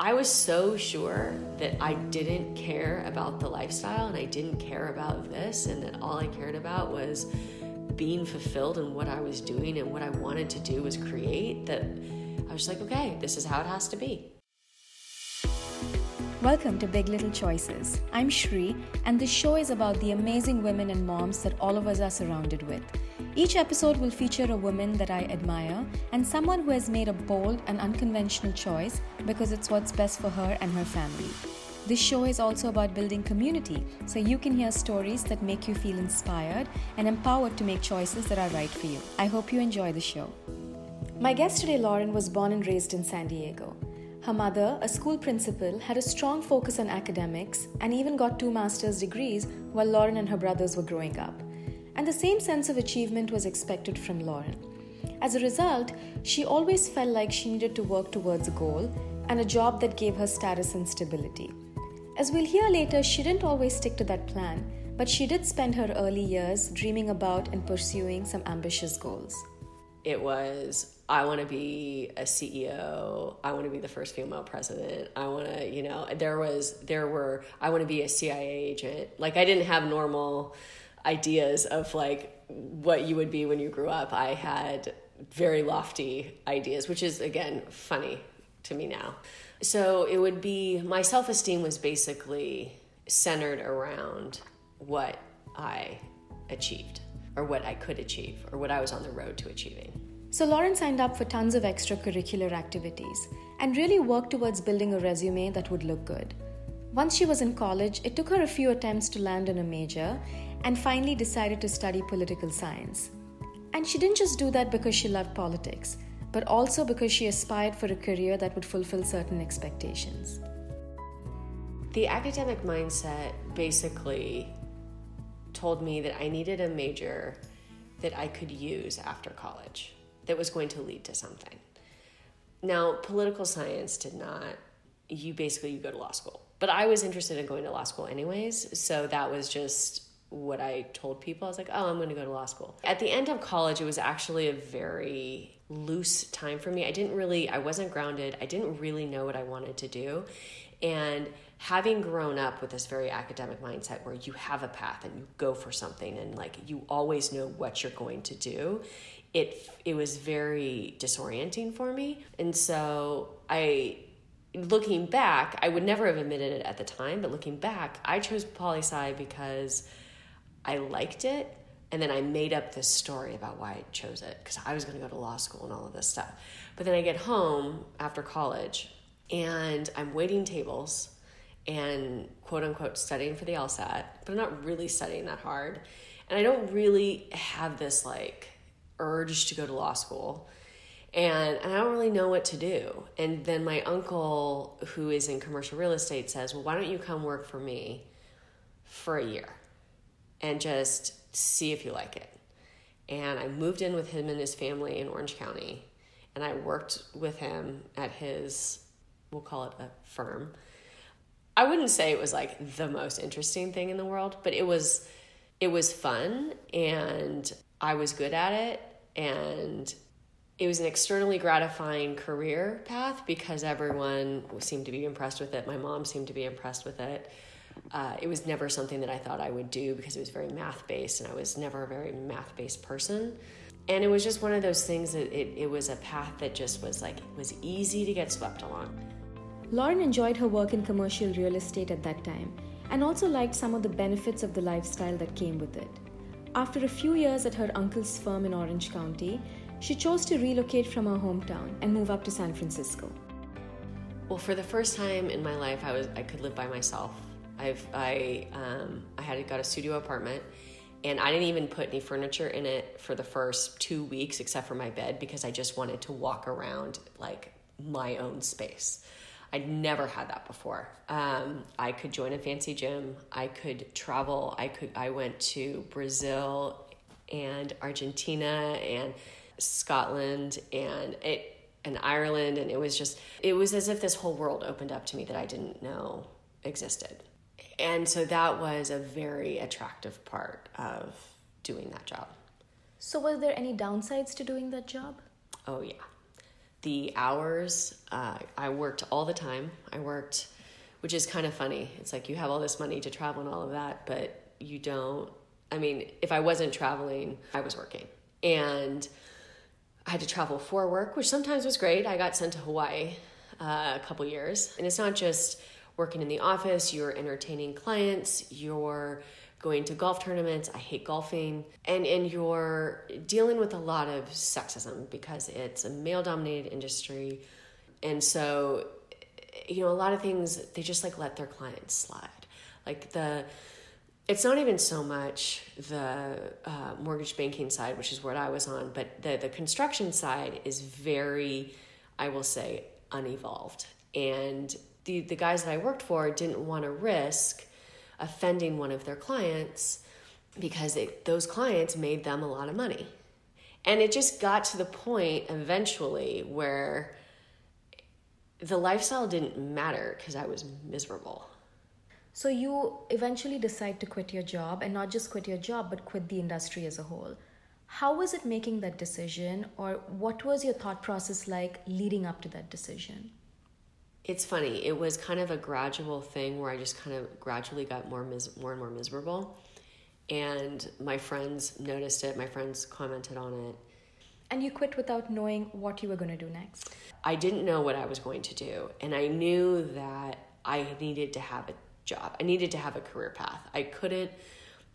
I was so sure that I didn't care about the lifestyle and I didn't care about this, and that all I cared about was being fulfilled in what I was doing and what I wanted to do was create. That I was like, okay, this is how it has to be. Welcome to Big Little Choices. I'm Shri, and this show is about the amazing women and moms that all of us are surrounded with. Each episode will feature a woman that I admire and someone who has made a bold and unconventional choice because it's what's best for her and her family. This show is also about building community, so you can hear stories that make you feel inspired and empowered to make choices that are right for you. I hope you enjoy the show. My guest today, Lauren, was born and raised in San Diego. Her mother, a school principal, had a strong focus on academics and even got two master's degrees while Lauren and her brothers were growing up. And the same sense of achievement was expected from Lauren. As a result, she always felt like she needed to work towards a goal and a job that gave her status and stability. As we'll hear later, she didn't always stick to that plan, but she did spend her early years dreaming about and pursuing some ambitious goals. It was I want to be a CEO. I want to be the first female president. I want to, you know, there was, there were, I want to be a CIA agent. Like, I didn't have normal ideas of like what you would be when you grew up. I had very lofty ideas, which is, again, funny to me now. So it would be, my self esteem was basically centered around what I achieved or what I could achieve or what I was on the road to achieving. So Lauren signed up for tons of extracurricular activities and really worked towards building a resume that would look good. Once she was in college, it took her a few attempts to land in a major and finally decided to study political science. And she didn't just do that because she loved politics, but also because she aspired for a career that would fulfill certain expectations. The academic mindset basically told me that I needed a major that I could use after college that was going to lead to something. Now, political science did not, you basically you go to law school. But I was interested in going to law school anyways, so that was just what I told people. I was like, "Oh, I'm going to go to law school." At the end of college, it was actually a very loose time for me. I didn't really I wasn't grounded. I didn't really know what I wanted to do. And having grown up with this very academic mindset where you have a path and you go for something and like you always know what you're going to do it it was very disorienting for me and so i looking back i would never have admitted it at the time but looking back i chose poli sci because i liked it and then i made up this story about why i chose it because i was going to go to law school and all of this stuff. But then i get home after college and i'm waiting tables and quote unquote studying for the lsat but i'm not really studying that hard. And i don't really have this like urge to go to law school and, and I don't really know what to do. And then my uncle, who is in commercial real estate, says, Well, why don't you come work for me for a year and just see if you like it? And I moved in with him and his family in Orange County, and I worked with him at his, we'll call it a firm. I wouldn't say it was like the most interesting thing in the world, but it was it was fun and I was good at it and it was an externally gratifying career path because everyone seemed to be impressed with it. My mom seemed to be impressed with it. Uh, it was never something that I thought I would do because it was very math based, and I was never a very math based person. And it was just one of those things that it, it was a path that just was like, was easy to get swept along. Lauren enjoyed her work in commercial real estate at that time and also liked some of the benefits of the lifestyle that came with it. After a few years at her uncle's firm in Orange County, she chose to relocate from her hometown and move up to San Francisco. Well, for the first time in my life, I was I could live by myself. I've I um, I had got a studio apartment, and I didn't even put any furniture in it for the first two weeks, except for my bed, because I just wanted to walk around like my own space. I'd never had that before. Um, I could join a fancy gym. I could travel. I could. I went to Brazil and Argentina and Scotland and it and Ireland, and it was just it was as if this whole world opened up to me that I didn't know existed. And so that was a very attractive part of doing that job. So, were there any downsides to doing that job? Oh yeah the hours, uh, I worked all the time. I worked, which is kind of funny. It's like you have all this money to travel and all of that, but you don't. I mean, if I wasn't traveling, I was working. And I had to travel for work, which sometimes was great. I got sent to Hawaii uh, a couple years. And it's not just working in the office, you're entertaining clients, you're going to golf tournaments. I hate golfing. And and you're dealing with a lot of sexism because it's a male dominated industry. And so you know, a lot of things they just like let their clients slide. Like the it's not even so much the uh, mortgage banking side, which is what I was on, but the, the construction side is very, I will say, unevolved. And the, the guys that I worked for didn't want to risk offending one of their clients because it, those clients made them a lot of money. And it just got to the point eventually where the lifestyle didn't matter because I was miserable. So you eventually decide to quit your job and not just quit your job, but quit the industry as a whole. How was it making that decision, or what was your thought process like leading up to that decision? It's funny. It was kind of a gradual thing where I just kind of gradually got more mis- more and more miserable, and my friends noticed it. My friends commented on it. And you quit without knowing what you were going to do next. I didn't know what I was going to do, and I knew that I needed to have a job. I needed to have a career path. I couldn't,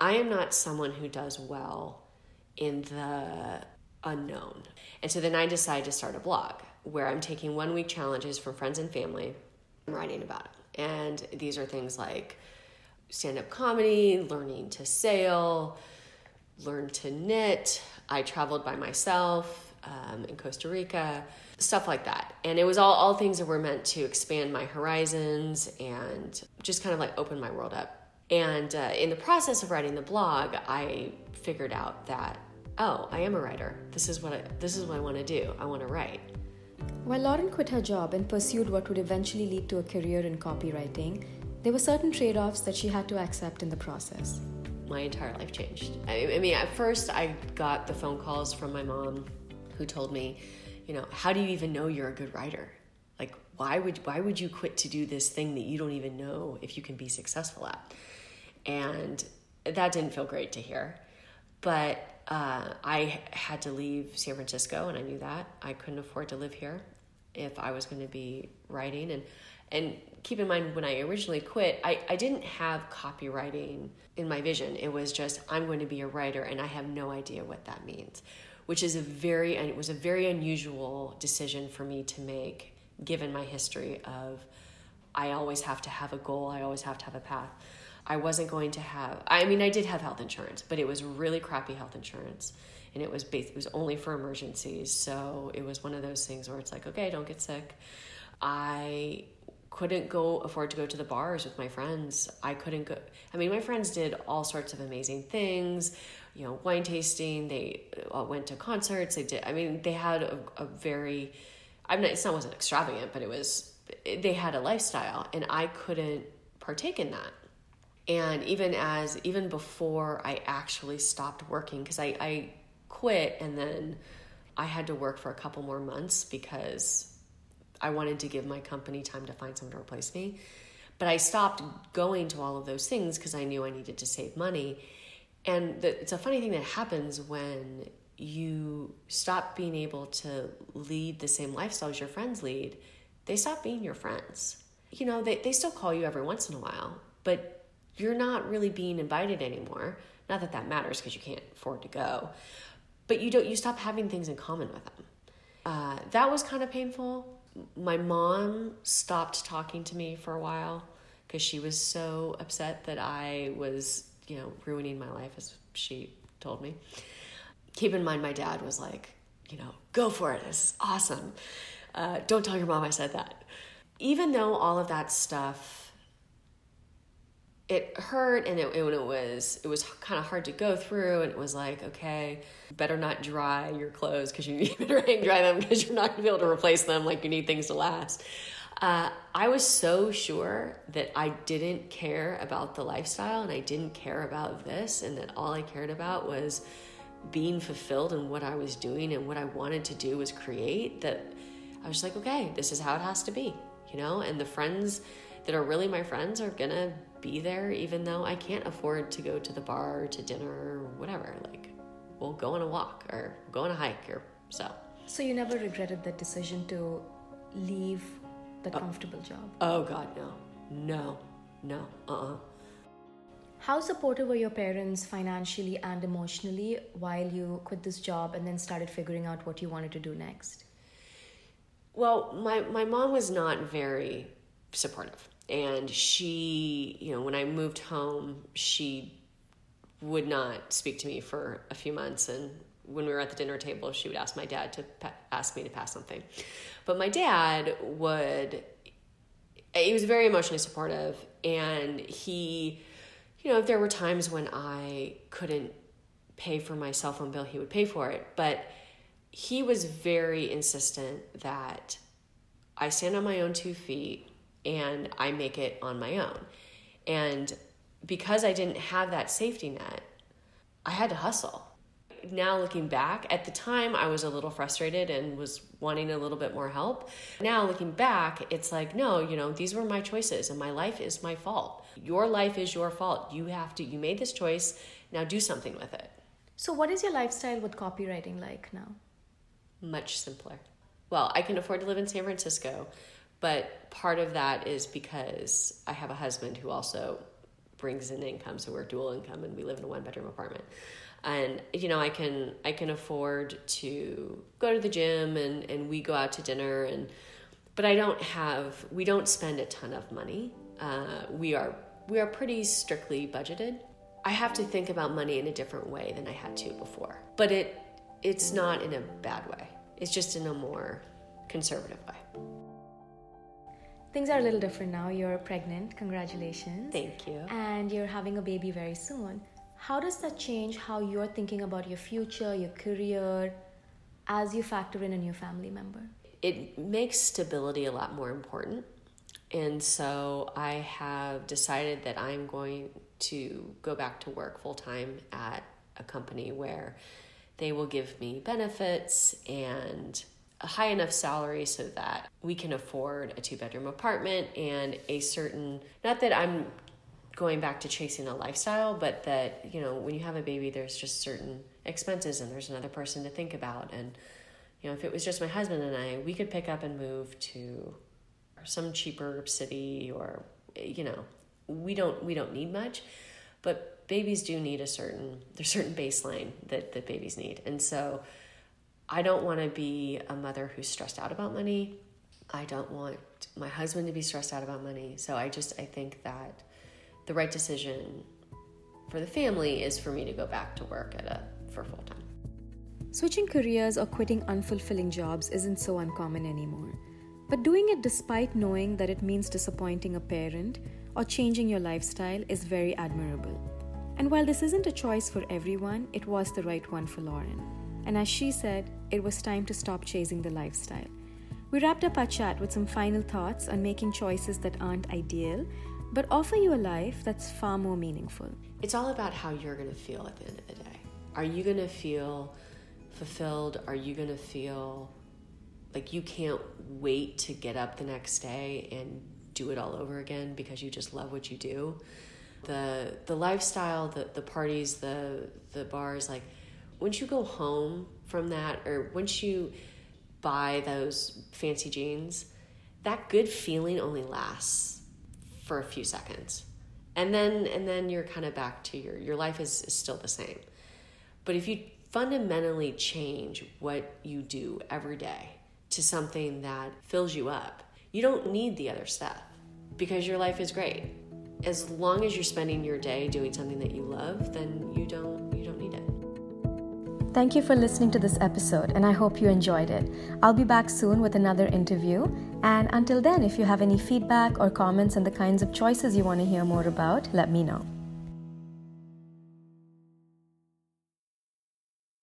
I am not someone who does well in the unknown. And so then I decided to start a blog where I'm taking one week challenges from friends and family. I'm writing about it. And these are things like stand up comedy, learning to sail, learn to knit. I traveled by myself um, in Costa Rica stuff like that. And it was all, all things that were meant to expand my horizons and just kind of like open my world up. And uh, in the process of writing the blog, I figured out that oh, I am a writer. This is what I, this is what I want to do. I want to write. While Lauren quit her job and pursued what would eventually lead to a career in copywriting, there were certain trade offs that she had to accept in the process. My entire life changed. I mean, at first, I got the phone calls from my mom who told me, you know, how do you even know you're a good writer? Like, why would why would you quit to do this thing that you don't even know if you can be successful at? And that didn't feel great to hear. But uh, I had to leave San Francisco, and I knew that I couldn't afford to live here if I was going to be writing. And and keep in mind, when I originally quit, I, I didn't have copywriting in my vision. It was just I'm going to be a writer, and I have no idea what that means which is a very and it was a very unusual decision for me to make given my history of I always have to have a goal, I always have to have a path. I wasn't going to have I mean I did have health insurance, but it was really crappy health insurance and it was based, it was only for emergencies. So it was one of those things where it's like, okay, don't get sick. I couldn't go afford to go to the bars with my friends. I couldn't go. I mean, my friends did all sorts of amazing things you know, wine tasting. They uh, went to concerts. They did. I mean, they had a, a very. I'm not. It's not wasn't extravagant, but it was. They had a lifestyle, and I couldn't partake in that. And even as even before I actually stopped working, because I I quit and then I had to work for a couple more months because I wanted to give my company time to find someone to replace me. But I stopped going to all of those things because I knew I needed to save money. And the, it's a funny thing that happens when you stop being able to lead the same lifestyle as your friends lead, they stop being your friends. You know, they, they still call you every once in a while, but you're not really being invited anymore. Not that that matters because you can't afford to go, but you don't. You stop having things in common with them. Uh, that was kind of painful. My mom stopped talking to me for a while because she was so upset that I was you know, ruining my life, as she told me. Keep in mind, my dad was like, you know, go for it. This is awesome. Uh, don't tell your mom I said that. Even though all of that stuff, it hurt and it, it, it was it was kind of hard to go through and it was like okay better not dry your clothes because you better hang dry them because you're not going to be able to replace them like you need things to last uh, I was so sure that I didn't care about the lifestyle and I didn't care about this, and that all I cared about was being fulfilled in what I was doing and what I wanted to do was create. That I was like, okay, this is how it has to be, you know? And the friends that are really my friends are gonna be there even though I can't afford to go to the bar or to dinner or whatever. Like, we'll go on a walk or go on a hike or so. So you never regretted that decision to leave that comfortable job? Oh, God, no. No, no, uh uh How supportive were your parents financially and emotionally while you quit this job and then started figuring out what you wanted to do next? Well, my, my mom was not very supportive. And she, you know, when I moved home, she would not speak to me for a few months. And when we were at the dinner table, she would ask my dad to pa- ask me to pass something. But my dad would, he was very emotionally supportive. And he, you know, if there were times when I couldn't pay for my cell phone bill, he would pay for it. But he was very insistent that I stand on my own two feet and I make it on my own. And because I didn't have that safety net, I had to hustle. Now, looking back, at the time I was a little frustrated and was wanting a little bit more help. Now, looking back, it's like, no, you know, these were my choices and my life is my fault. Your life is your fault. You have to, you made this choice, now do something with it. So, what is your lifestyle with copywriting like now? Much simpler. Well, I can afford to live in San Francisco, but part of that is because I have a husband who also brings in income, so we're dual income and we live in a one bedroom apartment. And you know, I can I can afford to go to the gym and and we go out to dinner and but I don't have we don't spend a ton of money. Uh, we are we are pretty strictly budgeted. I have to think about money in a different way than I had to before. But it it's not in a bad way. It's just in a more conservative way. Things are a little different now. You're pregnant. Congratulations. Thank you. And you're having a baby very soon. How does that change how you're thinking about your future, your career, as you factor in a new family member? It makes stability a lot more important. And so I have decided that I'm going to go back to work full time at a company where they will give me benefits and a high enough salary so that we can afford a two bedroom apartment and a certain, not that I'm going back to chasing a lifestyle, but that, you know, when you have a baby, there's just certain expenses and there's another person to think about. And, you know, if it was just my husband and I, we could pick up and move to some cheaper city or, you know, we don't, we don't need much, but babies do need a certain, there's certain baseline that, that babies need. And so, I don't want to be a mother who's stressed out about money. I don't want my husband to be stressed out about money. So I just I think that the right decision for the family is for me to go back to work at a for full time. Switching careers or quitting unfulfilling jobs isn't so uncommon anymore. But doing it despite knowing that it means disappointing a parent or changing your lifestyle is very admirable. And while this isn't a choice for everyone, it was the right one for Lauren. And as she said, it was time to stop chasing the lifestyle. We wrapped up our chat with some final thoughts on making choices that aren't ideal, but offer you a life that's far more meaningful. It's all about how you're going to feel at the end of the day. Are you going to feel fulfilled? Are you going to feel like you can't wait to get up the next day and do it all over again because you just love what you do? The the lifestyle, the the parties, the the bars like once you go home from that, or once you buy those fancy jeans, that good feeling only lasts for a few seconds. And then and then you're kind of back to your your life is, is still the same. But if you fundamentally change what you do every day to something that fills you up, you don't need the other stuff because your life is great. As long as you're spending your day doing something that you love, then you don't you don't need it. Thank you for listening to this episode, and I hope you enjoyed it. I'll be back soon with another interview. And until then, if you have any feedback or comments on the kinds of choices you want to hear more about, let me know.